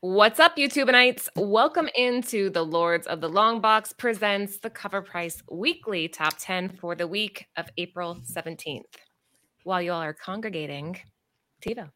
What's up, YouTubeites? Welcome into the Lords of the Long Box presents the CovrPrice Weekly Top 10 for the week of April 17th. While you all are congregating, TiVo.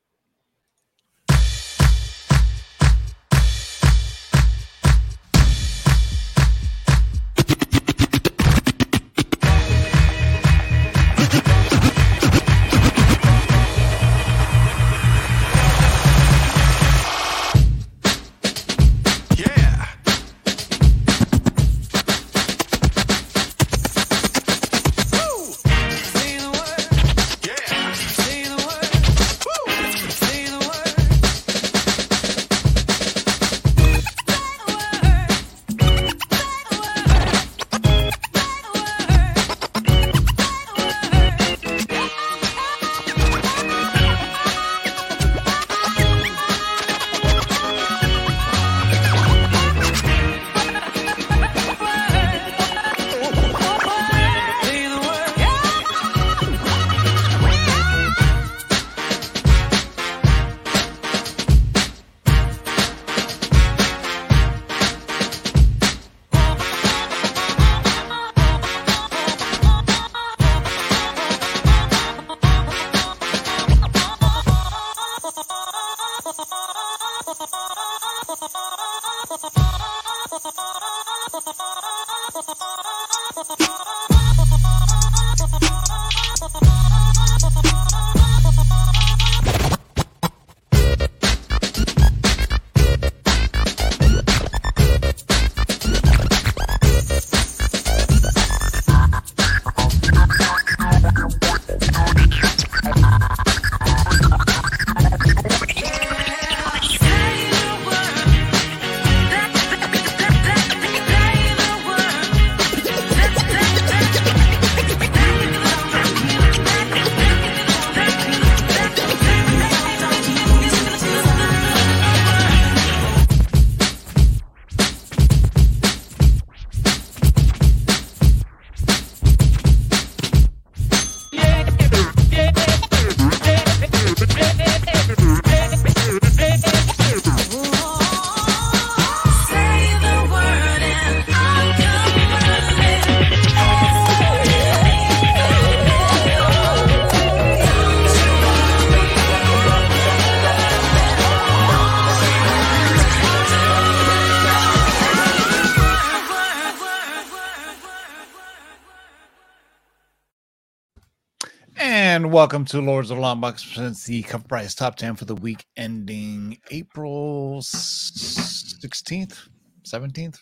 And welcome to Lords of the Long Box presents the Cup price top 10 for the week ending April 16th, 17th.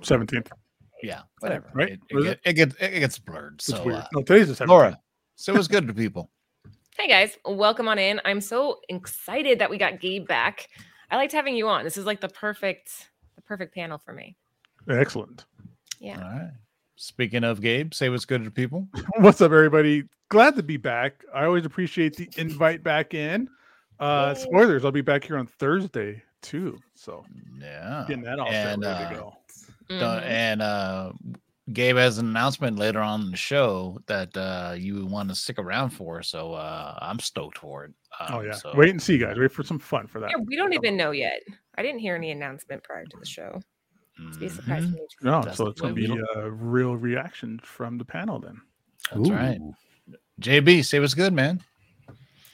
17th. Yeah, whatever. Right? It, it, Was get- it gets it gets blurred. It's So, weird. uh, no, today's the 17th. Laura, so it was good to people. Hey guys, welcome on in. I'm so excited that we got Gabe back. I liked having you on. This is like the perfect, the perfect panel for me. Excellent. Yeah. All right. Speaking of Gabe, say what's good to people. What's up, everybody? Glad to be back. I always appreciate the invite back in. Uh Yay. spoilers, I'll be back here on Thursday too. So Yeah. getting that all and, set ready uh, to go. Don't- Mhm. and uh Gabe has an announcement later on in the show that uh you want to stick around for. So uh I'm stoked for it. Um, oh yeah. So, Wait and see, guys. Wait for some fun for that. Yeah, we don't even know yet. I didn't hear any announcement prior to the show. To be a surprise for me. too. No, That's so it's gonna be a real reaction from the panel then. That's right. JB, say what's good, man.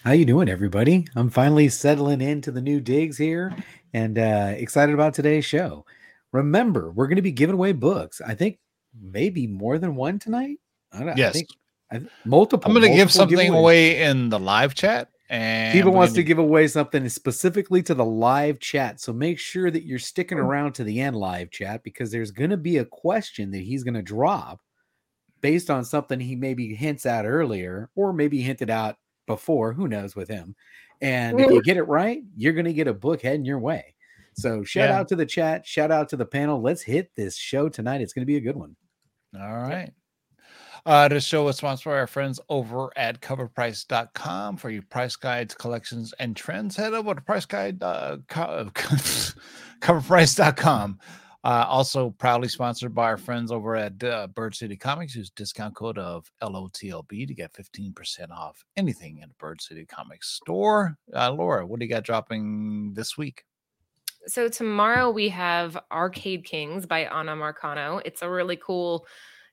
How you doing, everybody? I'm finally settling into the new digs here, and uh, excited about today's show. Remember, we're going to be giving away books. I think maybe more than one tonight. I, don't, I Yes. think I, multiple. I'm going to give something giveaways. away in the live chat. And we're wants to give away something specifically to the live chat. So make sure that you're sticking around to the end live chat because there's going to be a question that he's going to drop based on something he maybe hints at earlier or maybe hinted out before. Who knows with him? And if you get it right, you're going to get a book heading your way. So shout Yeah. out to the chat, shout out to the panel. Let's hit this show tonight. It's going to be a good one. All right. Uh, this show is sponsored by our friends over at covrprice.com for your price guides, collections, and trends. Head over to price guide, uh, co- covrprice.com. Uh, also proudly sponsored by our friends over at uh, Bird City Comics. Use discount code of LOTLB to get 15% off anything in the Bird City Comics store. Uh, Laura, what do you got dropping this week? So tomorrow we have Arcade Kings by Anna Marcano. It's a really cool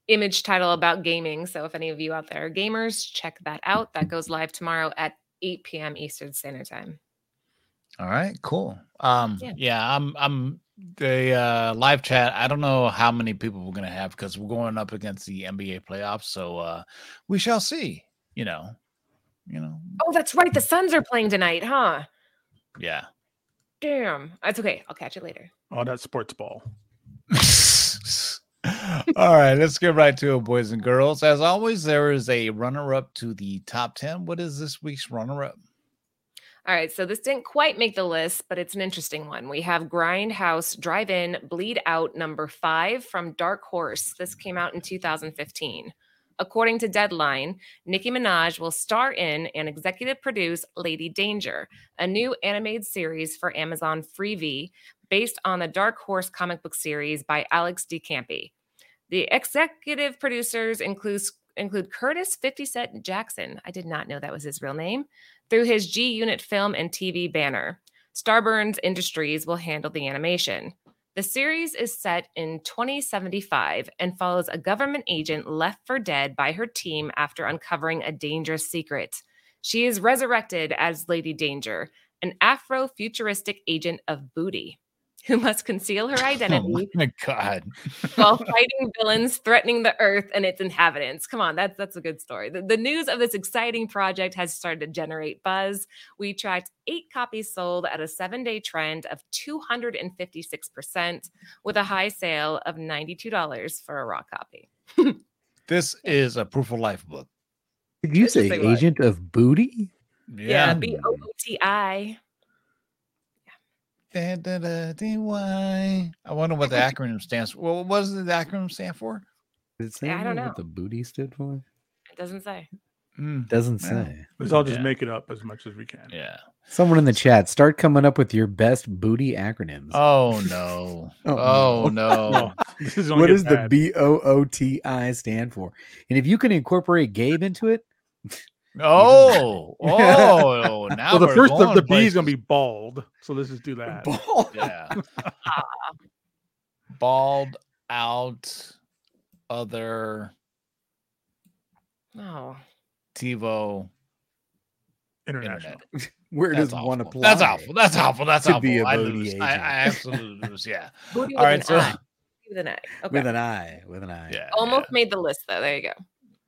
image title about gaming. So if any of you out there are gamers, check that out. That goes live tomorrow at 8 p.m. Eastern Standard Time. All right, cool. Um, Yeah. yeah, I'm I'm the uh live chat. I don't know how many people we're gonna have because we're going up against the NBA playoffs. So uh we shall see. You know, you know, Oh, that's right. The Suns are playing tonight, huh? yeah. Damn. That's okay. I'll catch it later. Oh, that's sports ball. All right, let's get right to it, boys and girls. As always, there is a runner-up to the top ten. What is this week's runner-up? All right, so this didn't quite make the list, but it's an interesting one. We have Grindhouse Drive In Bleed Out number five from Dark Horse. This came out in 2015. According to Deadline, Nicki Minaj will star in and executive produce Lady Danger, a new animated series for Amazon Freevee based on the Dark Horse comic book series by Alex de Campi. The executive producers includes include Curtis 50 Cent Jackson. I did not know that was his real name through his G Unit film and TV banner. Starburns Industries will handle the animation. The series is set in 2075 and follows a government agent left for dead by her team after uncovering a dangerous secret. She is resurrected as Lady Danger, an Afro futuristic agent of booty who must conceal her identity. Oh identity my god! while fighting villains threatening the earth and its inhabitants. Come on, that's that's a good story. The, the news of this exciting project has started to generate buzz. We tracked eight copies sold at a seven-day trend of 256%, with a high sale of $92 for a raw copy. This is a proof of life book. Did you say Interesting one. agent of booty? Yeah, B O O T I. Da, da, da, D, Y. I wonder what the acronym stands for. Well, what does the acronym stand for? Did it say Yeah, I don't know. what the booty stood for? It doesn't say. Mm, Doesn't Yeah. say. Let's all just Yeah. make it up as much as we can. yeah. Someone in the chat, start coming up with your best booty acronyms. Oh no. Oh, Oh, no. no. This is what get does the. B O O T I stand for? And if you can incorporate Gabe into it, Oh, oh, now Well, the first of the B is gonna be bald. So let's just do that. ball. yeah. Bald out other Oh, TiVo International. internet. Where That's does one awful. apply? That's awful. That's awful. That's to awful. be a I booty lose. I, agent. I absolutely lose. Yeah. booty with All right. an So I. With an I. Okay. With an eye. With an eye. yeah. Almost made the list though. There you go.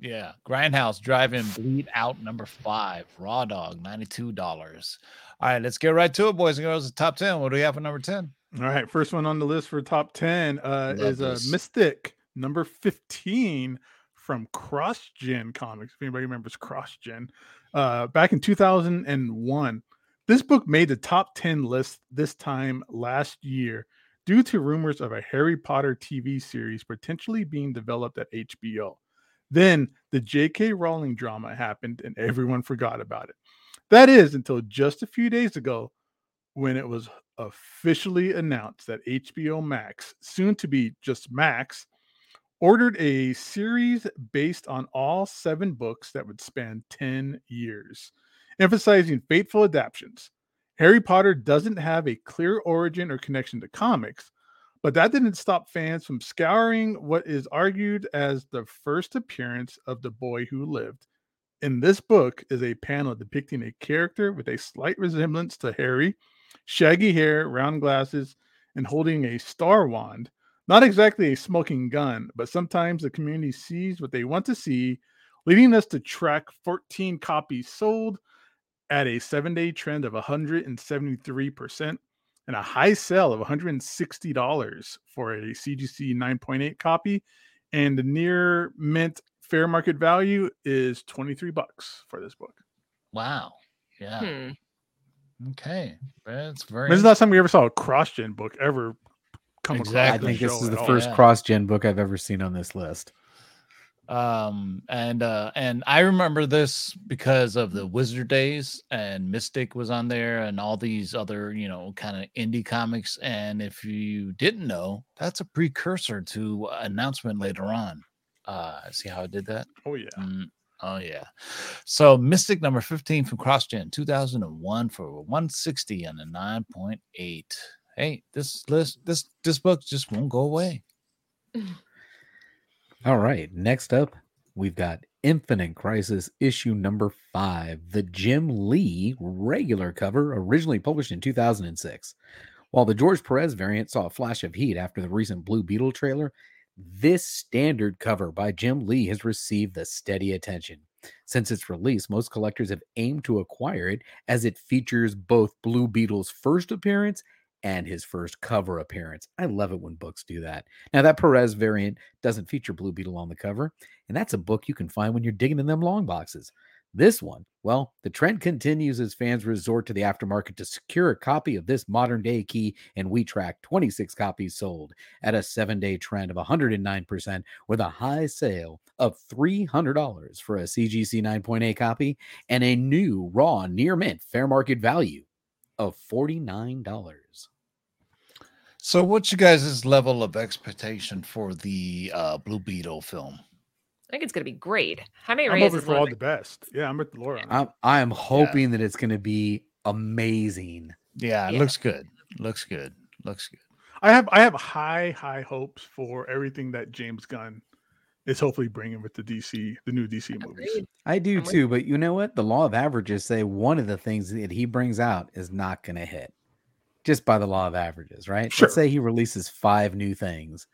Yeah. Grindhouse Drive-In Bleed Out number five. Raw Dog, $92. All right, let's get right to it, boys and girls. The top 10. What do we have for number 10? All right, first one on the list for top 10 uh, is uh. Mystic number 15 from CrossGen Comics. If anybody remembers CrossGen, uh, back in 2001. This book made the top 10 list this time last year due to rumors of a Harry Potter TV series potentially being developed at HBO. Then the J.K. Rowling drama happened and everyone forgot about it. That is until just a few days ago when it was officially announced that HBO Max, soon to be just Max, ordered a series based on all seven books that would span 10 years, emphasizing faithful adaptations. Harry Potter doesn't have a clear origin or connection to comics, but that didn't stop fans from scouring what is argued as the first appearance of the boy who lived. In this book is a panel depicting a character with a slight resemblance to Harry, shaggy hair, round glasses, and holding a star wand. Not exactly a smoking gun, but sometimes the community sees what they want to see, leading us to track 14 copies sold at a seven day trend of 173% and a high sale of $160 for a CGC 9.8 copy. And the near mint fair market value is 23 bucks for this book. Wow. Yeah. Hmm. Okay. That's very When's the last time we ever saw a cross gen book ever come I Exactly. across? think the this is the first yeah. cross gen book I've ever seen on this list. Um and uh and i remember this because of the wizard days and mystic was on there and all these other you know kind of indie comics. And if you didn't know that's a precursor to announcement later on. Uh see how i did that? Oh yeah. Mm, oh yeah. So mystic number 15 from crossgen 2001 for 160 and a 9.8 hey, this list, this this book just won't go away. All right. Next up, we've got Infinite Crisis issue number five, the Jim Lee regular cover, originally published in 2006. While the George Perez variant saw a flash of heat after the recent Blue Beetle trailer, this standard cover by Jim Lee has received the steady attention. Since its release, most collectors have aimed to acquire it as it features both Blue Beetle's first appearance and his first cover appearance. I love it when books do that. Now, that Perez variant doesn't feature Blue Beetle on the cover, and that's a book you can find when you're digging in them long boxes. This one, well, the trend continues as fans resort to the aftermarket to secure a copy of this modern day key, and we track 26 copies sold at a seven day trend of 109% with a high sale of $300 for a CGC 9.8 copy and a new raw near mint fair market value of $49. So, what's you guys' level of expectation for the uh, Blue Beetle film? I think it's going to be great. Jaime I'm Reyes hoping is for all the the, best. Yeah, I'm with Laura. I'm, I am hoping that it's going to be amazing. Yeah, it Yeah. looks good. Looks good. Looks good. I have I have high high hopes for everything that James Gunn is hopefully bringing with the DC the new DC movies. I do too, but you know what? The law of averages say one of the things that he brings out is not going to hit just by the law of averages, right? Sure. Let's say he releases five new things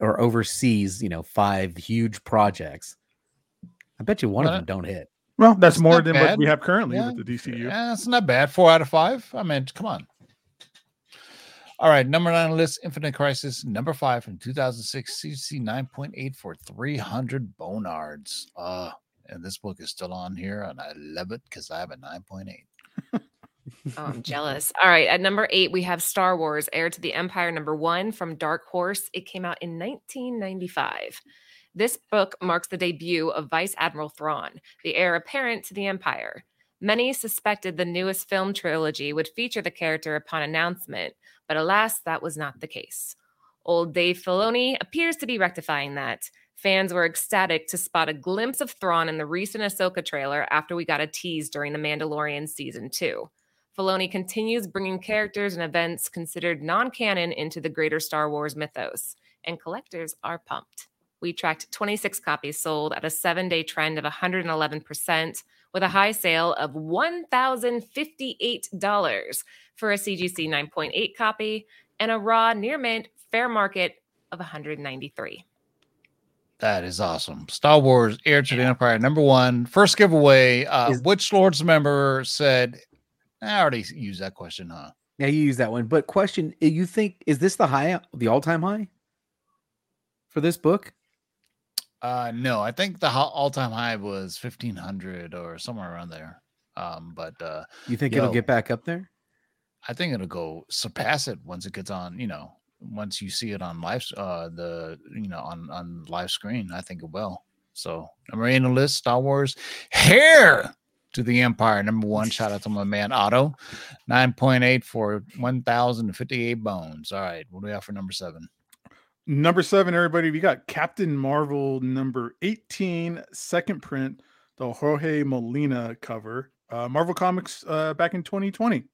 or oversees, you know, five huge projects. I bet you one Well, of them don't hit. Well, that's That's more than bad. what we have currently Yeah, with the DCU. Yeah, it's not bad. Four out of five. I mean, come on. All right, number nine on the list, Infinite Crisis, number five from 2006, CC 9.8 for 300 bonards. Uh, and this book is still on here, and I love it because I have a 9.8. Oh, I'm jealous. All right. At number eight, we have Star Wars Heir to the Empire, number one from Dark Horse. It came out in 1995. This book marks the debut of Vice Admiral Thrawn, the heir apparent to the Empire. Many suspected the newest film trilogy would feature the character upon announcement, but alas, that was not the case. Old Dave Filoni appears to be rectifying that. Fans were ecstatic to spot a glimpse of Thrawn in the recent Ahsoka trailer after we got a tease during The Mandalorian Season 2. Filoni continues bringing characters and events considered non canon into the greater Star Wars mythos, and collectors are pumped. We tracked 26 copies sold at a seven day trend of 111%, with a high sale of $1,058 for a CGC 9.8 copy and a raw near mint fair market of 193 That is awesome. Star Wars Heir to the Empire, number one. First giveaway. Uh, Is- which Lords member said, I already used that question, huh? Yeah, you use that one. But question, uh, you think is this the high the all-time high for this book? Uh, no, I think the all time high was 1500 or somewhere around there. Um, but uh, You think it'll get back up there? I think it'll go surpass it once it gets on, you know, once you see it on live, uh, the, you know, on, on live screen, I think it will. So number eight on the list, Star Wars, Hair to the Empire, number one. Shout out to my man Otto, 9.8 for 1,058 bones. All right. What do we have for number seven? Number seven, everybody, we got Captain Marvel number 18, second print, the Jorge Molina cover. Uh, Marvel Comics uh, back in 2020.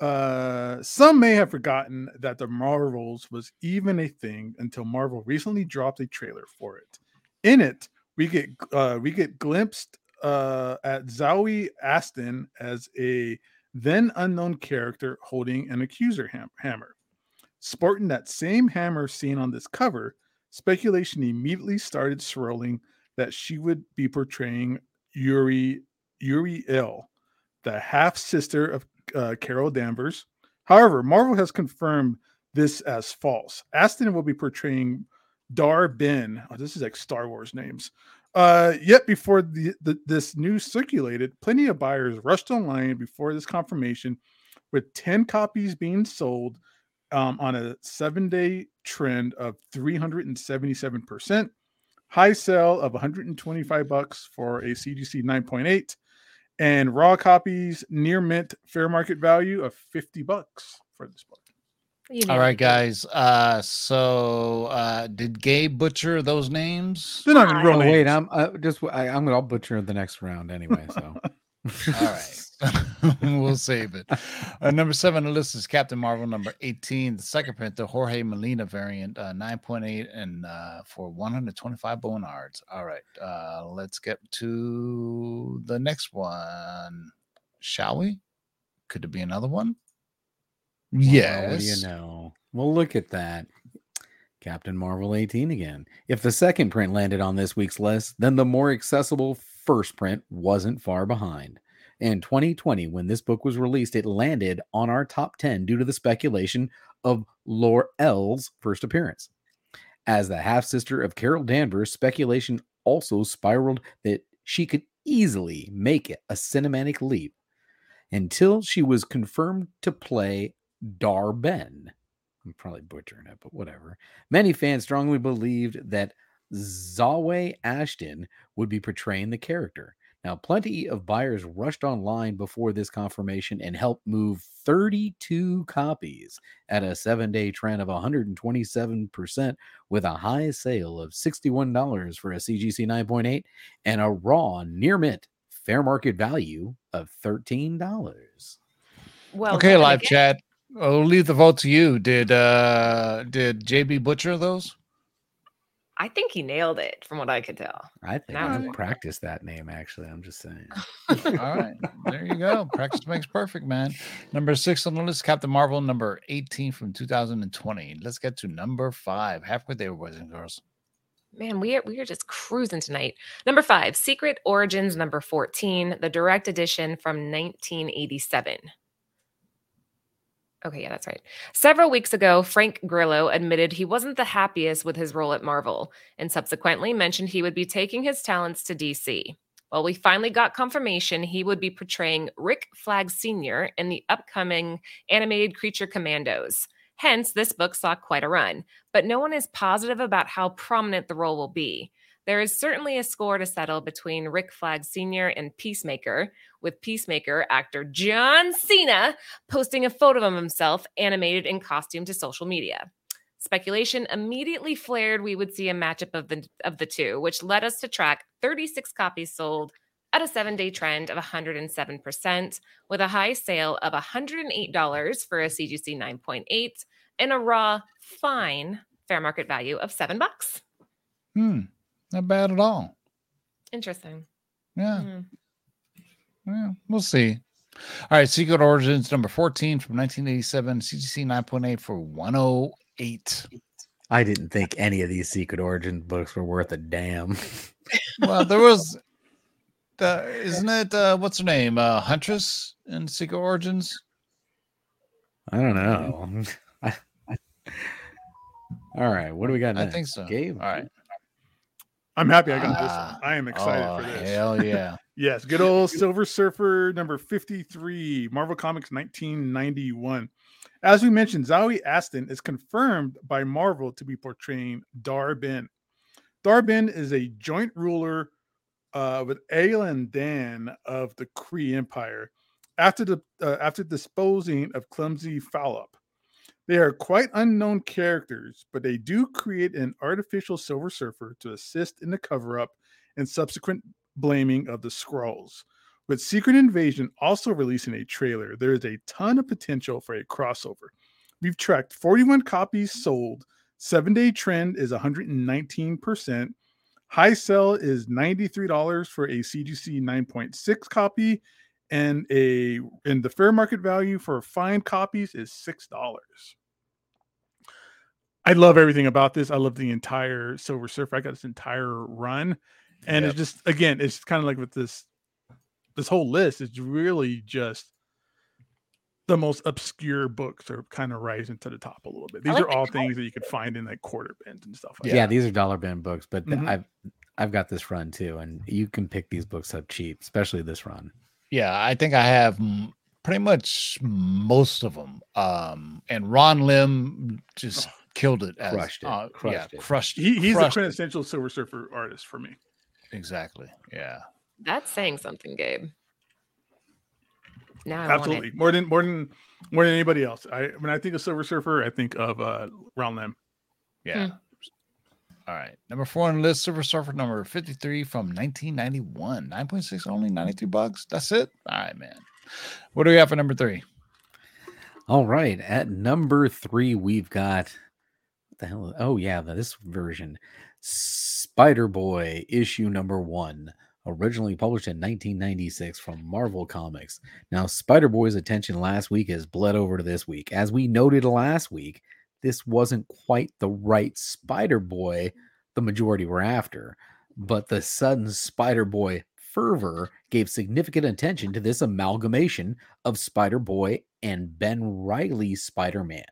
Uh, some may have forgotten that the Marvels was even a thing until Marvel recently dropped a trailer for it. In it, we get uh, we get glimpsed uh, at Zoe Aston as a then unknown character holding an accuser ham- hammer. Sporting that same hammer seen on this cover, speculation immediately started swirling that she would be portraying Yuri Yuri L, the half sister of uh, Carol Danvers. However, Marvel has confirmed this as false. Aston will be portraying Dar-Benn. Oh, this is like Star Wars names. Uh, yet before the, the this news circulated, plenty of buyers rushed online before this confirmation, with 10 copies being sold um, on a seven day trend of 377%. High sell of 125 bucks for a CGC 9.8 and raw copies near mint fair market value of 50 bucks for this book. You All nailed right, it, Gabe. guys. Uh, so uh, did Gabe butcher those names? They're not even Hi. real Oh, names. wait, I'm uh, just I, I'm gonna I'll butcher the next round anyway. So All right. we'll save it. Uh, number seven on the list is Captain Marvel. Number 18, the second print, the Jorge Molina variant, uh, 9.8 and uh, for 125 bonards. All right, uh, let's get to the next one, shall we? Could it be another one? Well, Yes. you know? Well, look at that. Captain Marvel 18 again. If the second print landed on this week's list, then the more accessible first print wasn't far behind. In 2020, when this book was released, it landed on our top 10 due to the speculation of Laurel's first appearance. As the half sister of Carol Danvers, speculation also spiraled that she could easily make it a cinematic leap until she was confirmed to play Dar-Benn. I'm probably butchering it, but whatever. Many fans strongly believed that Zawe Ashton would be portraying the character. Now, plenty of buyers rushed online before this confirmation and helped move 32 copies at a seven day trend of 127%, with a high sale of $61 for a CGC 9.8 and a raw near mint fair market value of $13. Well, okay, live again- chat. I'll leave the vote to you. Did uh did JB butcher those? I think he nailed it from what I could tell. I think Now I it's- practiced that name actually. I'm just saying. All right, there you go. Practice makes perfect, man. Number six on the list, Captain Marvel, number 18 from 2020. Let's get to number five. Halfway there, boys and girls. Man, we are we are just cruising tonight. Number five, Secret Origins, number 14, the direct edition from 1987. Okay, yeah, that's right. Several weeks ago, Frank Grillo admitted he wasn't the happiest with his role at Marvel and subsequently mentioned he would be taking his talents to DC. Well, we finally got confirmation he would be portraying Rick Flag Sr. in the upcoming animated Creature Commandos. Hence, this book saw quite a run, but no one is positive about how prominent the role will be. There is certainly a score to settle between Rick Flag Sr. and Peacemaker, with Peacemaker actor John Cena posting a photo of himself animated in costume to social media. Speculation immediately flared we would see a matchup of the of the two, which led us to track 36 copies sold at a 7-day trend of 107% with a high sale of $108 for a CGC 9.8 and a raw fine fair market value of 7 bucks. Hmm, not bad at all. Interesting. Yeah, Hmm. yeah, we'll see. All right, Secret Origins number 14 from 1987, CGC 9.8 for 108. I didn't think any of these Secret Origin books were worth a damn. Well, there was, uh, isn't it? Uh, what's her name? Uh, Huntress in Secret Origins. I don't know. I- I- All right, what do we got next? I think so. Gabe? All right. I'm happy I got this Ah. one. I am excited oh, for this. Hell yeah. Yes, good old Silver Surfer number 53, Marvel Comics 1991. As we mentioned, Zoe Aston is confirmed by Marvel to be portraying Dar-Benn. Dar-Benn is a joint ruler uh, with Aelan Dan of the Kree Empire after the uh, after disposing of Clumsy Foulup. They are quite unknown characters, but they do create an artificial Silver Surfer to assist in the cover up and subsequent blaming of the Skrulls. With Secret Invasion also releasing a trailer, there is a ton of potential for a crossover. We've tracked 41 copies sold. Seven day trend is 119%. High sell is $93 for a CGC 9.6 copy, and a and the fair market value for fine copies is six dollars. I love everything about this. I love the entire Silver Surfer. I got this entire run, and Yep. it's just again, it's kind of like with this this whole list. It's really just the most obscure books are kind of rising to the top a little bit. These like are all color. things that you could find in like quarter bins and stuff like Yeah. that. these are dollar bin books, but th- Mhm. I've I've got this run too, and you can pick these books up cheap, especially this run. Yeah, I think I have m- pretty much most of them. Um, and Ron Lim just killed it. As, Crushed it, uh, crushed yeah, it. crushed. He, he's the crushed it. quintessential Silver Surfer artist for me. Exactly. Yeah. That's saying something, Gabe. Now I want it. Absolutely, more than more than more than anybody else. I when I think of Silver Surfer, I think of uh Ron Lim. Yeah. All right. Number four on the list, Silver Surfer number 53 from 1991. 9.6 only, 93 bucks. That's it. All right, man. What do we have for number three? All right. At number three, we've got the hell? Oh, yeah, this version. Spider Boy issue number one, originally published in 1996 from Marvel Comics. Now, Spider Boy's attention last week has bled over to this week. As we noted last week, this wasn't quite the right Spider Boy the majority were after, but the sudden Spider Boy fervor gave significant attention to this amalgamation of Spider Boy and Ben Reilly's Spider Man.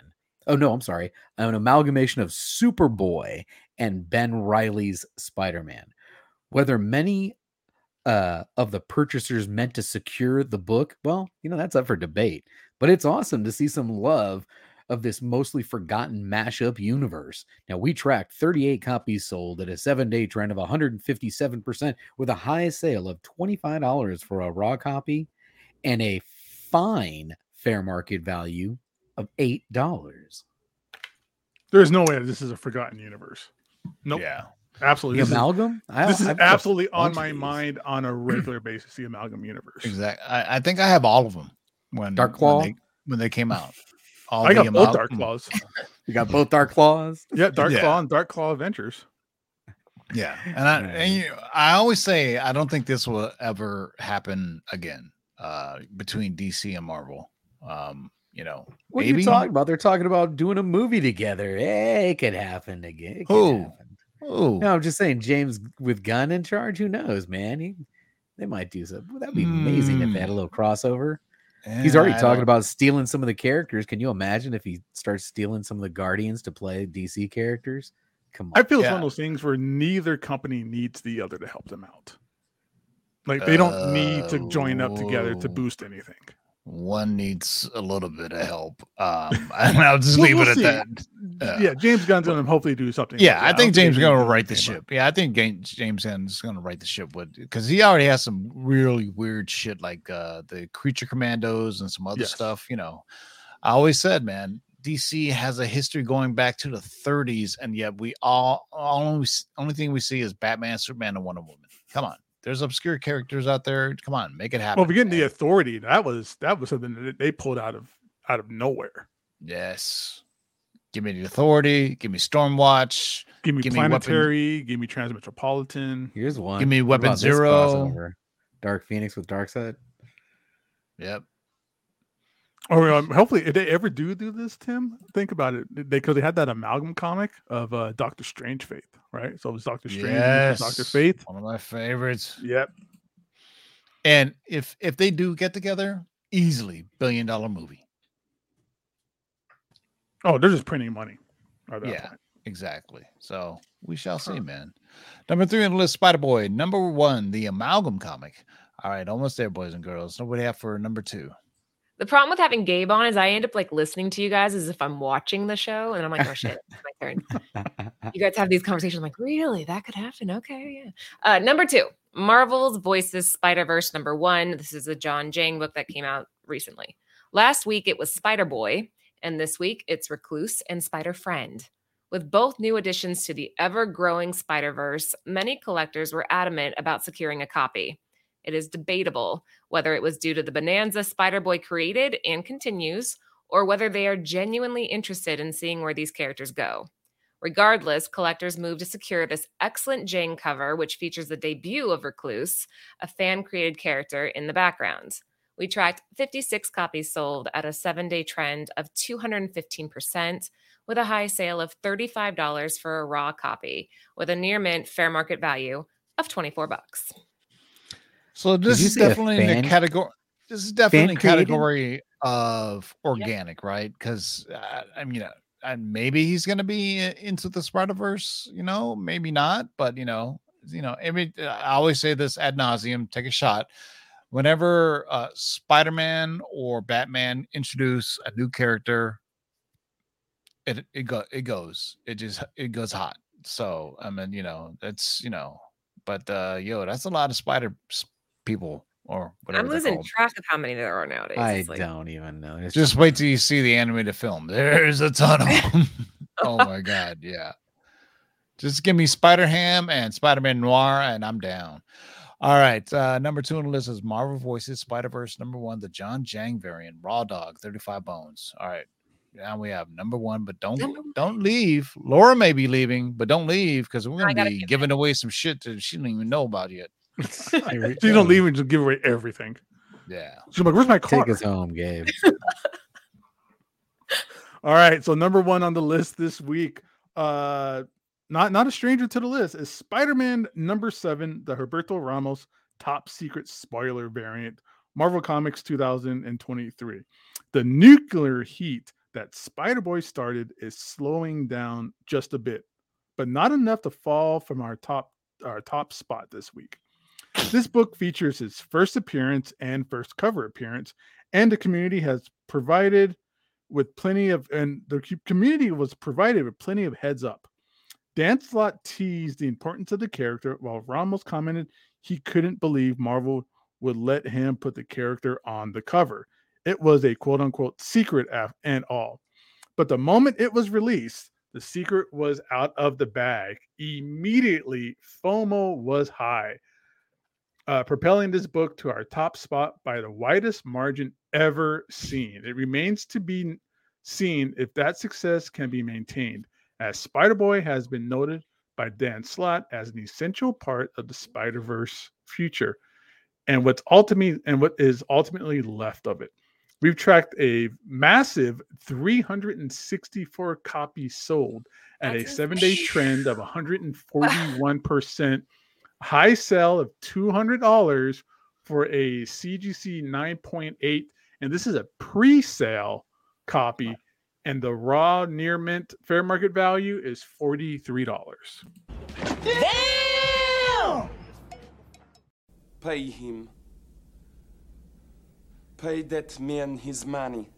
Oh, no, I'm sorry. An amalgamation of Superboy and Ben Reilly's Spider Man. Whether many uh, of the purchasers meant to secure the book, well, you know, that's up for debate. But it's awesome to see some love of this mostly forgotten mashup universe. Now, we tracked 38 copies sold at a seven day trend of 157%, with a high sale of $25 for a raw copy and a fine fair market value of $8. There's no way this is a forgotten universe. Nope. Yeah. Absolutely. The This is, amalgam? I- this is I've absolutely on my mind on a regular basis. The amalgam universe. Exactly. I, I think I have all of them when Dark when Claw? they, when they came out. All I got the both amal- Dark Claws. You got both Dark Claws? Yeah, Dark Yeah. Claw and Dark Claw Adventures. Yeah, and I and you, I always say I don't think this will ever happen again uh, between DC and Marvel. Um, you know, What are you talking about? They're talking about doing a movie together. Hey, it could happen again. It could Who? happen. No, I'm just saying, James with Gunn in charge. Who knows, man? He, they might do something. Well, that'd be amazing if they had a Hmm. little crossover. He's already I talking don't- about stealing some of the characters. Can you imagine if he starts stealing some of the Guardians to play DC characters? Come on. I on. feel it's one of those things where neither company needs the other to help them out. Like they don't need to join up together to Oh. boost anything. One needs a little bit of help. Um, and I'll just We'll- leave we'll it at see. that. Uh, yeah, James Gunn's gonna hopefully do something. Yeah, I think James is going to write the came up. ship. Yeah, I think James Gunn is going to write the ship with because he already has some really weird shit like uh the Creature Commandos and some other Yes. stuff. You know, I always said, man, DC has a history going back to the 30s, and yet we all only only thing we see is Batman, Superman, and Wonder Woman. Come on, there's obscure characters out there. Come on, make it happen. Well, if we the authority, that was that was something that they pulled out of out of nowhere. yes, give me the authority. Give me Stormwatch. Give me Give me Weapon- planetary. give me transmetropolitan. Here's one. Give me What Weapon Zero. Dark Phoenix with Darkseid. Yep. Or um, hopefully, if they ever do do this, Tim, think about it. They because they had that amalgam comic of uh, Doctor Strange Faith, right? So it was Doctor Strange, Yes. Doctor Faith. One of my favorites. Yep. And if if they do get together, easily billion dollar movie. Oh, they're just printing money. Yeah. point. Exactly. So we shall see, man. Number three on the list, Spider Boy. Number one, the amalgam comic. All right, almost there, boys and girls. Nobody have for number two. The problem with having Gabe on is I end up like listening to you guys as if I'm watching the show, and I'm like, oh shit, it's my turn. You guys have these conversations. I'm like, really? That could happen? Okay, yeah. Uh, number two, Marvel's Voices Spider Verse number one. This is a John Jang book that came out recently. Last week it was Spider Boy, and this week it's Recluse and Spider Friend. With both new additions to the ever growing Spider Verse, many collectors were adamant about securing a copy. It is debatable whether it was due to the bonanza Spider Boy created and continues, or whether they are genuinely interested in seeing where these characters go. Regardless, collectors moved to secure this excellent Jane cover, which features the debut of Recluse, a fan created character in the background. We tracked 56 copies sold at a seven day trend of 215%, with a high sale of $35 for a raw copy, with a near mint fair market value of 24 bucks. So this is say a definitely in fan- the category. This is definitely in created? category of organic, right? Because uh, I mean, uh, and maybe he's going to be uh, into the Spider Verse. You know, maybe not, but you know, you know. I I always say this ad nauseum. Take a shot. Whenever uh, Spider Man or Batman introduce a new character, it it go it goes. It just it goes hot. So I mean, you know, that's you know, but uh yo, that's a lot of spider s- people or whatever. I'm losing track of how many there are nowadays. I like- don't even know. It's Just wait till you see the animated film. There's a ton of them. oh my god, yeah. Just give me Spider Ham and Spider Man Noir, and I'm down. All right. Uh, number two on the list is Marvel Voices Spider Verse. Number one, the John Jang variant, Raw Dog, 35 bones. All right. Now we have number one, but don't don't leave. Laura may be leaving, but don't leave because we're gonna be get giving away some shit that she don't even know about yet. Here we So you don't leave and just give away everything. Yeah. She's like, "Where's my car?" Take us home, Gabe. All right, so number one on the list this week, uh, not not a stranger to the list, is Spider-Man number seven, the Roberto Ramos top secret spoiler variant, Marvel Comics 2023. The nuclear heat that Spider-Boy started is slowing down just a bit, but not enough to fall from our top our top spot this week. This book features his first appearance and first cover appearance, and the community has provided with plenty of and the community was provided with plenty of heads up. Dan Slott teased the importance of the character while Ramos commented he couldn't believe Marvel would let him put the character on the cover. It was a quote unquote secret and all. But the moment it was released, the secret was out of the bag. Immediately, FOMO was high, uh, propelling this book to our top spot by the widest margin ever seen. It remains to be seen if that success can be maintained, as Spider Boy has been noted by Dan Slott as an essential part of the Spider Verse future, and what's ultimately and what is ultimately left of it. We've tracked a massive 364 copies sold at a seven day trend of 141%, high sell of $200 for a CGC 9.8. And this is a pre sale copy. And the raw near mint fair market value is $43. Damn! Pay him. Pay that man his money.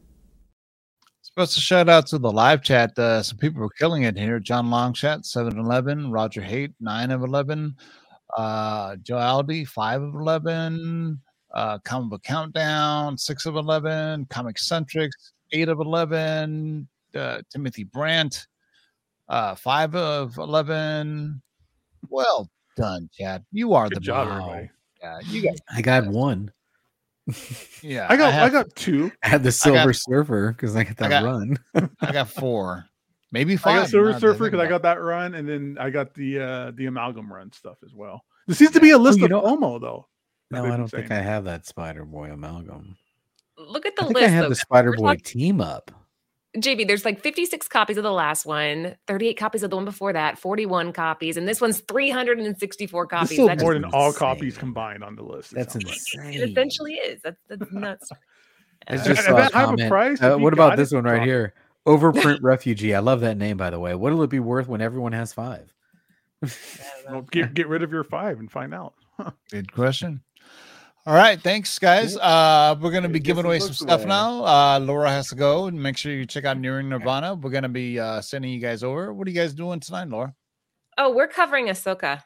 Supposed to shout out to the live chat. Uh, some people were killing it here. John Longchat, 7 11. Roger Haight, 9 of 11. Uh, Joe Aldi, 5 of 11. Uh, Comic Book Countdown, 6 of 11. Comic Centrics, 8 of 11. Uh, Timothy Brandt, uh, 5 of 11. Well done, Chad. You are the job, man. everybody. Yeah, you got, I got one. yeah. I got I, have- got two. I had the Silver got- Surfer because I got that got- run. I got four, maybe I five. got Silver that Surfer because I got that run, and then I got the uh the amalgam run stuff as well. There seems to be a list you of know- FOMO though. No, I don't think I have that Spider Boy amalgam. Look at the I think list. I have though, the. Spider Boy talking- team up. JB, there's like 56 copies of the last one, 38 copies of the one before that, 41 copies, and this one's 364 copies. sold That more just- than all insane. copies combined on the list. That's sounds like. insane. it essentially is. That's, that's nuts. I Uh, just At a that type of price, Uh, what about this one right drop here? Overprint refugee. I love that name, by the way. What'll it be worth when everyone has five? Well, get get rid of your five and find out. Good question. All right, thanks, guys. Uh, we're gonna be giving away some stuff away. now. Uh, Laura has to go, and make sure you check out Nearing Nirvana. We're gonna be uh, sending you guys over. What are you guys doing tonight, Laura? oh, we're covering Ahsoka.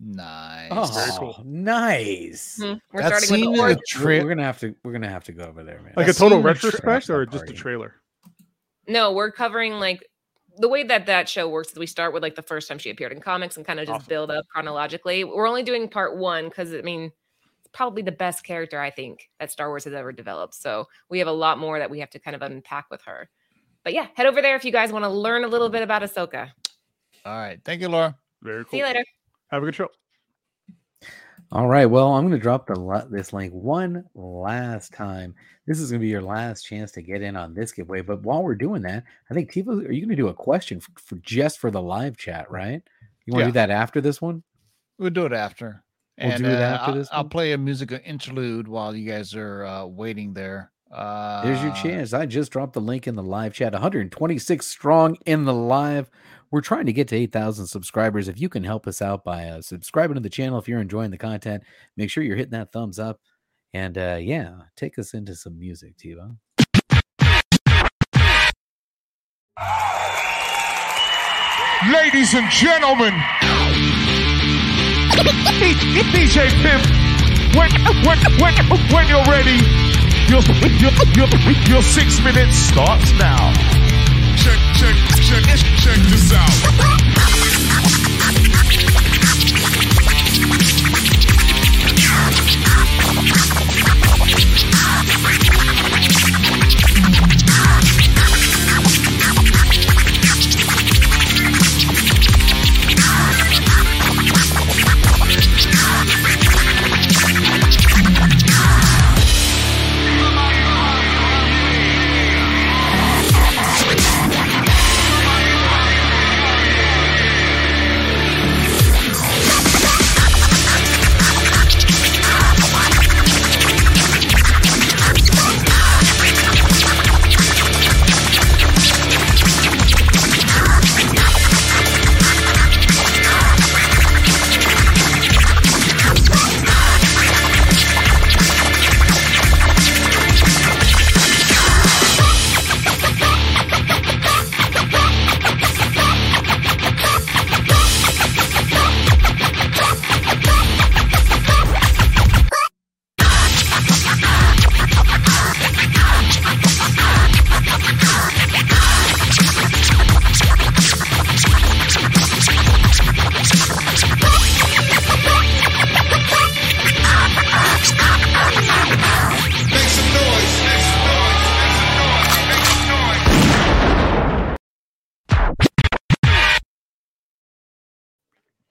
Nice. Oh, cool. nice. Hmm, We're That starting with the the tra- We're, we're gonna have to. We're gonna have to go over there, man. Like That a total scene in the tra- retrospect or just a trailer? No, we're covering like the way that that show works is we start with like the first time she appeared in comics and kind of just Awesome. build up chronologically. We're only doing part one because I mean, it's probably the best character I think that Star Wars has ever developed. So we have a lot more that we have to kind of unpack with her. But yeah, head over there if you guys want to learn a little bit about Ahsoka. All right, thank you, Laura. Very cool. See you later. Have a good show. All right. Well, I'm going to drop the this link one last time. This is going to be your last chance to get in on this giveaway. But while we're doing that, I think Tifa, are you going to do a question for, for just for the live chat, right? You want to Yeah. do that after this one? We'll do it after. We'll and do it uh, after I'll, this I'll play a musical interlude while you guys are uh, waiting there. Uh, There's your chance. I just dropped the link in the live chat. 126 strong in the live. We're trying to get to 8,000 subscribers. If you can help us out by uh, subscribing to the channel, if you're enjoying the content, make sure you're hitting that thumbs up. And uh, yeah, take us into some music, Tiva. Ladies and gentlemen, DJ Pimp, when, when, when, when you're ready, your, your, your, your six minutes starts now. Check, this out.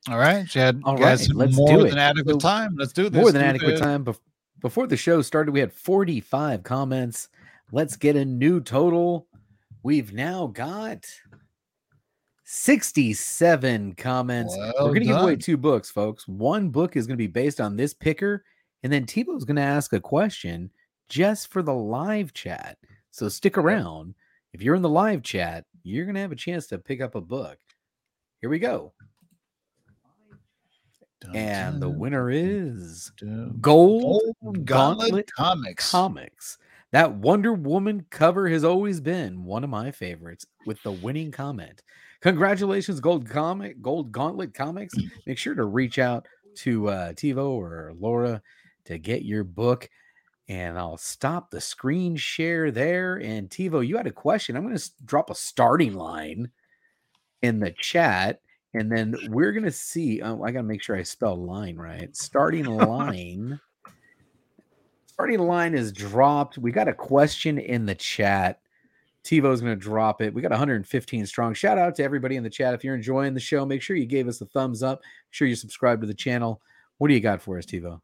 All right, you had All right, let's more do than it. adequate So, time. Let's do this. More than Do adequate this. time. Bef- before the show started, we had 45 comments. Let's get a new total. We've now got 67 comments. Well We're going to give away two books, folks. One book is going to be based on this picker, and then TiVo's going to ask a question just for the live chat. So stick around. If you're in the live chat, you're going to have a chance to pick up a book. Here we go. Dun, And the winner is dun. Gold Gold Gauntlet Gauntlet Comics. Comics. That Wonder Woman cover has always been one of my favorites with the winning comment. Congratulations, Gold Comic, Gold Gauntlet Comics. Make sure to reach out to uh, TiVo or Laura to get your book. And I'll stop the screen share there. And TiVo, you had a question. I'm going to drop a starting line in the chat. And then we're going to see. Oh, I got to make sure I spell line right. Starting line. starting line is dropped. We got a question in the chat. TiVo's going to drop it. We got 115 strong. Shout out to everybody in the chat. If you're enjoying the show, make sure you gave us a thumbs up. Make sure you subscribe to the channel. What do you got for us, TiVo?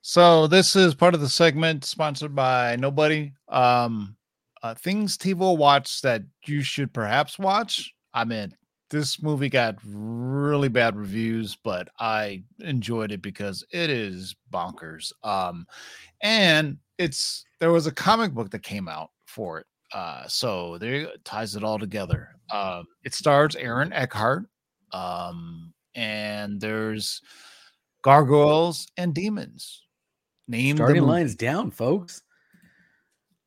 So this is part of the segment sponsored by Nobody. Um, uh, things TiVo watch that you should perhaps watch. I mean, this movie got really bad reviews, but I enjoyed it because it is bonkers. Um, and it's there was a comic book that came out for it. Uh, so there go, ties it all together. Um, it stars Aaron Eckhart. Um, and there's gargoyles and demons. Name Starting lines down, folks.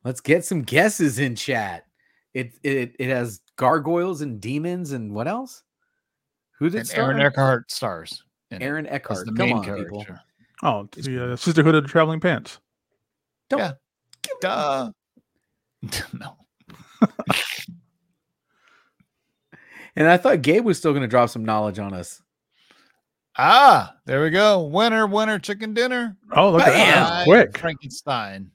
Let's get some guesses in chat. It it it has gargoyles and demons and what else? Who did and star? Aaron Eckhart stars. Aaron Eckhart. the Come main on, character. people. Oh, It's the uh, Sisterhood of the Traveling Pants. Don't Yeah. Duh. no. And I thought Gabe was still going to drop some knowledge on us. Ah, there we go. Winner, winner, chicken dinner. Oh, look at that. Quick. Frankenstein.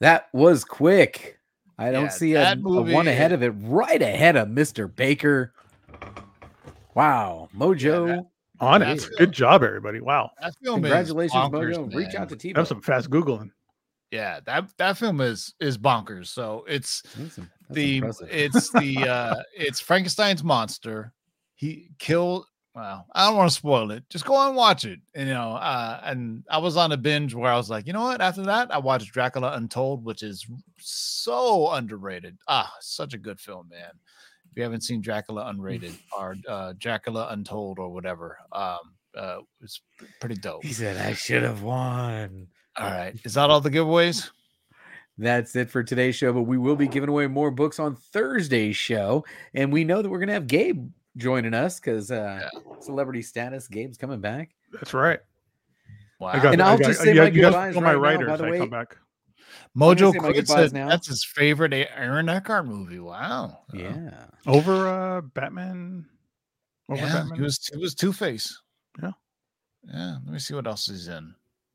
That was quick. I don't Yeah, see a, that a one ahead of it, right ahead of Mr. Baker. Wow, Mojo. that- On That's it. good. Good job, everybody. Wow. That film Congratulations, is bonkers, Mojo. Reach out to TiVo. That was some fast Googling. Yeah, that that film is is bonkers. So it's That's that's the impressive. it's the uh it's Frankenstein's monster. He killed well, I don't want to spoil it. Just go and watch it. You know, uh and I was on a binge where I was like, you know what? After that, I watched Dracula Untold, which is so underrated. Ah, such a good film, man. If you haven't seen Dracula Unrated or uh Dracula Untold or whatever, um uh it's pretty dope. he said, I should have won. All right. Is that all the giveaways? That's it for today's show, but we will be giving away more books on Thursday's show. And we know that we're going to have Gabe joining us because uh, celebrity status, Gabe's coming back. That's right. Wow. I got, And I I'll got- just say you my guys- you goodbyes fill my right now, by writers. the I come back. Mojo say Quid goodbyes said now. that's his favorite Aaron Eckhart movie. Wow. Uh, Yeah. Over uh Batman. Over yeah, Batman. he was he was Two Face. Yeah. Yeah. Let me see what else he's in.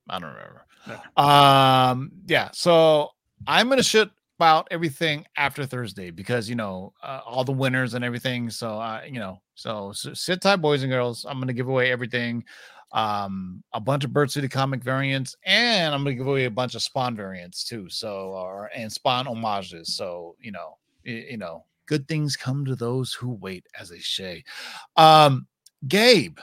I don't remember. Yeah. Um. Yeah. So I'm gonna shit about everything after Thursday because you know uh, all the winners and everything. So uh, you know, so, so sit tight, boys and girls. I'm gonna give away everything. Um, a bunch of Bird City comic variants, and I'm gonna give away a bunch of Spawn variants too. So or and Spawn homages. So you know, you know, good things come to those who wait, as they say. Um, Gabe,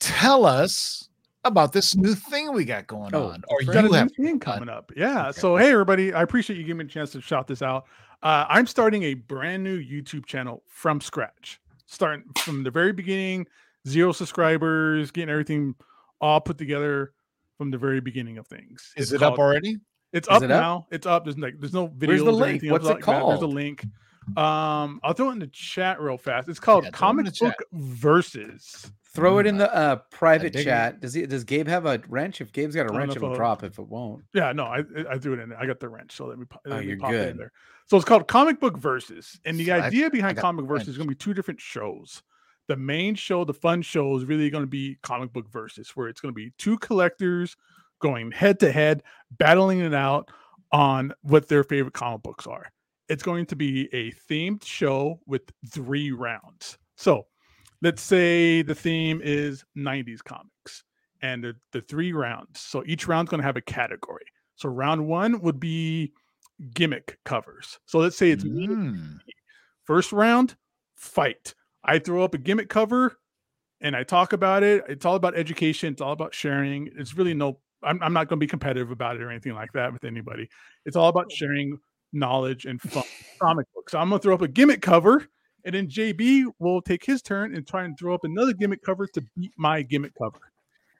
tell us about this new thing we got going Oh, on, or you got a have new thing coming up. Yeah. Okay. So hey everybody, I appreciate you giving me a chance to shout this out. Uh, I'm starting a brand new YouTube channel from scratch, starting from the very beginning, zero subscribers, getting everything all put together from the very beginning of things. Is It's it up already? It's up it up? now. It's up. There's like there's no video. Where's the or link? anything What's it like that. There's a link. Um, I'll throw it in the chat real fast. It's called Yeah, throw it in Comic. Book Versus. Throw it in the uh, private it. chat. Does he? Does Gabe have a wrench? If Gabe's got a wrench, it'll drop. If it won't, Yeah, no, I I threw it in there. I got the wrench, so let me, po- Oh, me pop it in there. So it's called Comic Book Versus, and the So I- idea behind got Comic Versus is going to be two different shows. The main show, the fun show, is really going to be Comic Book Versus, where it's going to be two collectors going head to head, battling it out on what their favorite comic books are. It's going to be a themed show with three rounds. So let's say the theme is 90s comics and the, the three rounds. So each round's going to have a category. So round one would be gimmick covers. So let's say it's me Mm. First round, fight. I throw up a gimmick cover and I talk about it. It's all about education. It's all about sharing. It's really no, I'm, I'm not going to be competitive about it or anything like that with anybody. It's all about sharing knowledge and fun comic books. So I'm going to throw up a gimmick cover and then JB will take his turn and try and throw up another gimmick cover to beat my gimmick cover.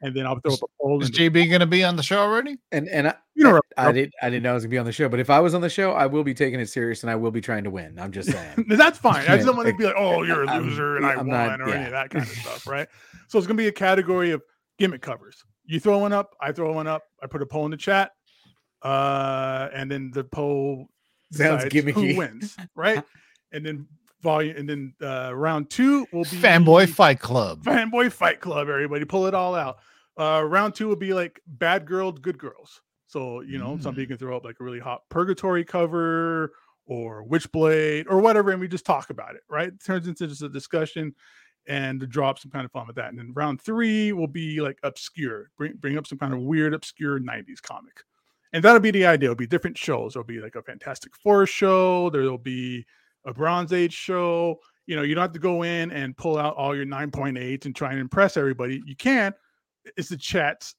And then I'll throw up a poll. Is and JB going to be on the show already? And and I, You know, I didn't I didn't know I was gonna be on the show, but if I was on the show, I will be taking it serious and I will be trying to win. I'm just saying. That's fine. I just don't want to be like, oh, you're a I'm- loser and I I'm won not- or any of that kind of stuff, right? So it's gonna be a category of gimmick covers. You throw one up, I throw one up, I put a poll in the chat, uh, and then the poll Sounds gimmicky. who wins, right? and then volume, and then uh, round two will be Fanboy Fight Club. fanboy fight club. Everybody, pull it all out. Uh, round two will be like bad girls, good girls. So you know, somebody can throw up like a really hot Purgatori cover or witchblade or whatever, and we just talk about it. Right? It turns into just a discussion and to drop some kind of fun with that. And then round three will be like obscure, bring bring up some kind of weird, obscure '90s comic. And that'll be the idea. It'll be different shows. There'll be like a Fantastic Four show. There'll be a Bronze Age show. You know, you don't have to go in and pull out all your 9.8 and try and impress everybody. You can. It's the chat's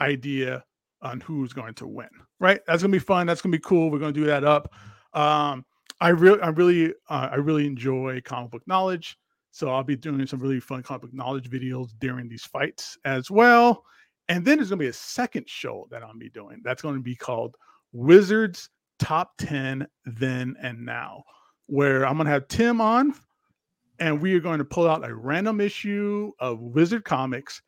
idea on who's going to win. Right? That's gonna be fun. That's gonna be cool. We're gonna do that up. Um, I really, I really, uh, I really enjoy comic book knowledge. So I'll be doing some really fun comic book knowledge videos during these fights as well. And then there's gonna be a second show that I'll be doing. That's to be called Wizards Top 10 Then and Now, where I'm gonna have Tim on, and we are going to pull out a random issue of Wizard Comics,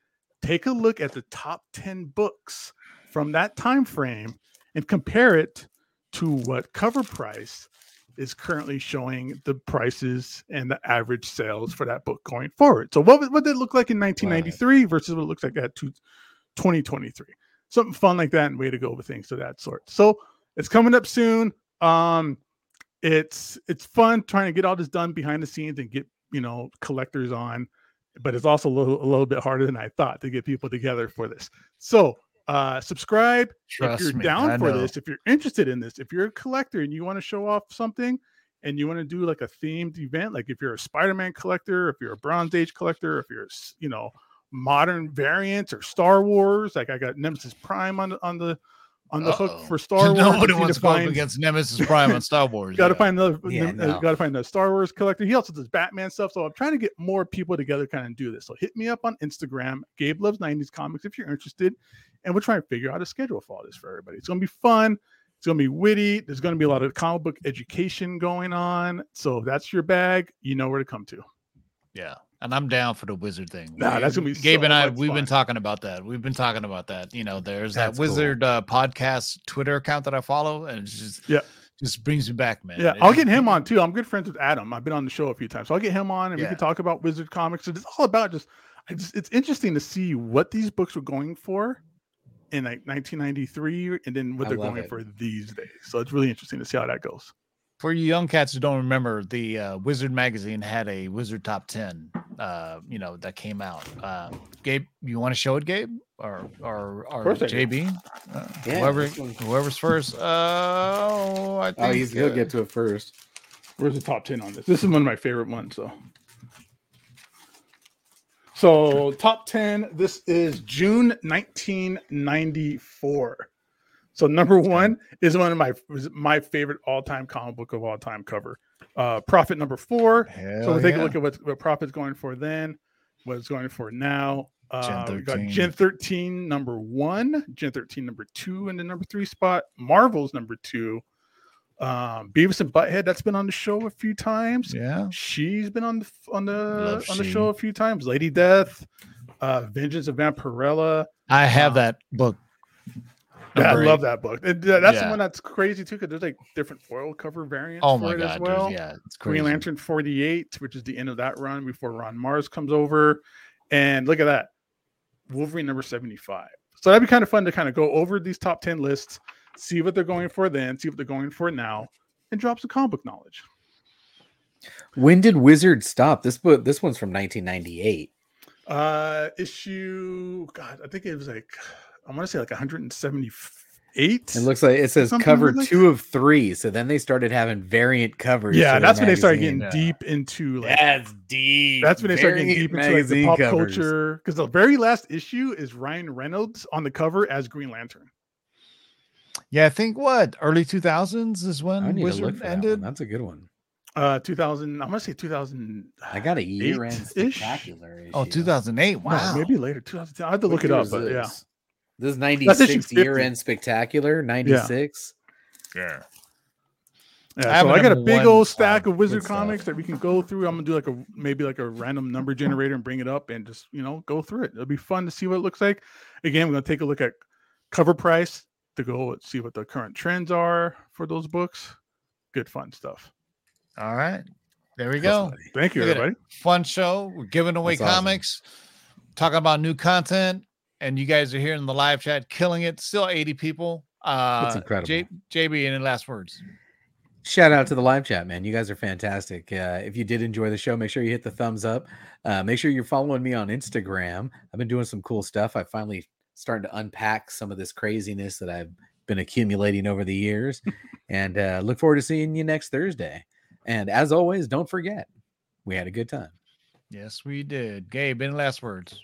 take a look at the top 10 books from that time frame, and compare it to what cover price is currently showing the prices and the average sales for that book going forward. So what, would- what did it look like in 1993 versus what it looks like at 2023? Something fun like that and way to go with things of that sort. So it's coming up soon. Um, it's it's fun trying to get all this done behind the scenes and get you know collectors on, but it's also a little, a little bit harder than I thought to get people together for this. So uh subscribe Trust if you're me, down I for know. this, if you're interested in this, if you're a collector and you want to show off something and you want to do like a themed event, like if you're a Spider-Man collector, if you're a Bronze Age collector, if you're you know modern variants or Star Wars, like I got Nemesis Prime on the on the on the hook Uh-oh. for Star Wars. Nobody wants to to go up find- against Nemesis Prime on Star Wars. Got to yeah. find another. Yeah, uh, no. Got to find the Star Wars collector. He also does Batman stuff. So I'm trying to get more people together, kind of do this. So hit me up on Instagram. Gabe loves '90s comics if you're interested, and we're trying to figure out a schedule for all this for everybody. It's gonna be fun. It's gonna be witty. There's gonna be a lot of comic book education going on. So if that's your bag, you know where to come to. Yeah. And I'm down for the wizard thing. Nah, We- that's gonna be Gabe so and I. much We've been talking about that. We've been talking about that. You know, there's That's that cool. wizard uh, podcast Twitter account that I follow, and it's just Yeah. just brings me back, man. Yeah, It I'll get him on too. I'm good friends with Adam. I've been on the show a few times, so I'll get him on and we can talk about Wizard Comics. It's all about just, I just, it's interesting to see what these books were going for in like 1993, and then what I they're going it. for these days. So it's really interesting to see how that goes. For you young cats who don't remember, the uh, Wizard magazine had a Wizard Top Ten. Uh, you know that came out. Uh, Gabe, you want to show it, Gabe, or or or course I do. JB? Uh, Yeah, whoever whoever's first. Uh, oh, I think Oh, he's, he'll get to it first. Where's the top 10 on this? This is one of my favorite ones. So, so top 10. This is June 1994. So number one is one of my my favorite all time comic book of all time cover. Uh, Prophet number four. so we'll take yeah. a look at what, what Prophet's going for then, what it's going for now. Uh, we got Gen 13 number one, Gen 13 number two in the number three spot, Marvels number two, um, Beavis and Butthead that's been on the show a few times. Yeah. She's been on the on the Love on the She. show a few times. Lady Death, uh, Vengeance of Vampirella. I have Um, that book. Yeah, I Number love that book. And, that's the one that's crazy too, because there's like different foil cover variants Oh for it god, as dude, well. yeah, it's crazy. Green Lantern 48, which is the end of that run before Ron Marz comes over. And look at that. Wolverine number 75. So that'd be kind of fun to kind of go over these top 10 lists, see what they're going for then, see what they're going for now, and drop some comic book knowledge. When did Wizard stop? This book, this one's from 1998. Uh, issue. God, I think it was like I want to say like 178. It looks like it says cover like- two of three. So then they started having variant covers. Yeah, that's when they started magazine. getting deep into like. That's deep. That's when they started getting deep into like the pop covers. culture because the very last issue is Ryan Reynolds on the cover as Green Lantern. Yeah, I think what early 2000s is when need to look Wizard for that one. ended. That's a good one. Uh, 2000. I'm gonna say 2000. I got a year end Eight-ish? spectacular. Oh, issue. 2008. No, Wow. maybe later. 2010. I have to What look it up, but yeah. this? This is 96 year end spectacular. 96. Yeah. Yeah, I have so a I got a big old stack of Wizard good stuff. comics that we can go through. I'm gonna do like a maybe like a random number generator and bring it up and just you know go through it. It'll be fun to see what it looks like. Again, we're gonna take a look at cover price to go see what the current trends are for those books. Good fun stuff. All right. There we go. Thank you, Look at it. everybody. Fun show. We're giving away That's awesome. comics, talking about new content, and you guys are here in the live chat killing it. Still 80 people. Uh, incredible. J- JB, any last words? Shout out to the live chat, man. You guys are fantastic. Uh, if you did enjoy the show, make sure you hit the thumbs up. Uh, make sure you're following me on Instagram. I've been doing some cool stuff. I finally starting to unpack some of this craziness that I've been accumulating over the years. and uh, look forward to seeing you next Thursday. And as always, don't forget, we had a good time. Yes, we did. Gabe, any last words?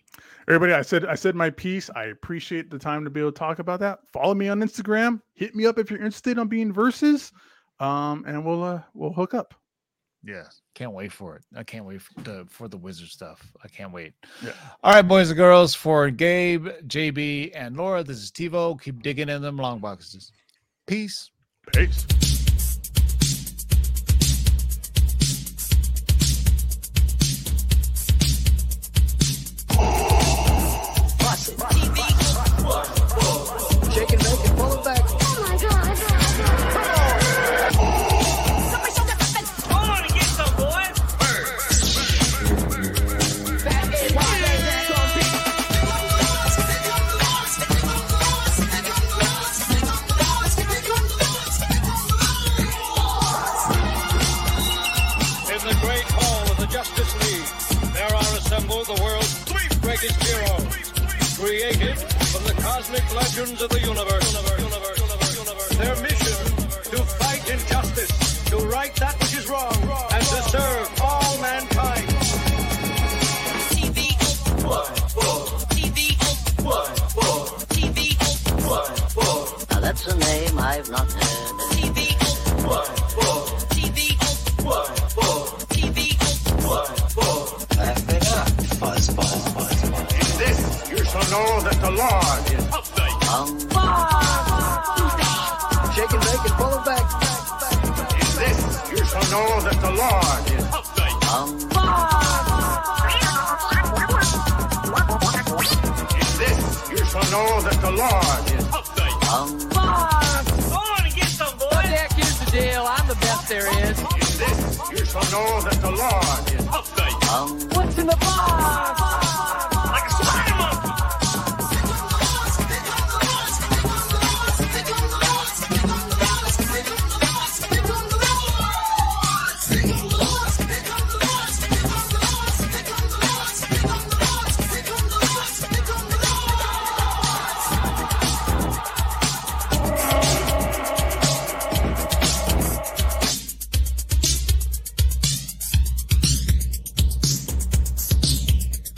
Everybody, I said I said my piece. I appreciate the time to be able to talk about that. Follow me on Instagram. Hit me up if you're interested on being versus. Um, and we'll uh we'll hook up. Yeah, Can't wait for it. I can't wait for the, for the wizard stuff. I can't wait. Yeah. All right, boys and girls, for Gabe, JB, and Laura, this is TiVo. Keep digging in them long boxes. Peace. Peace.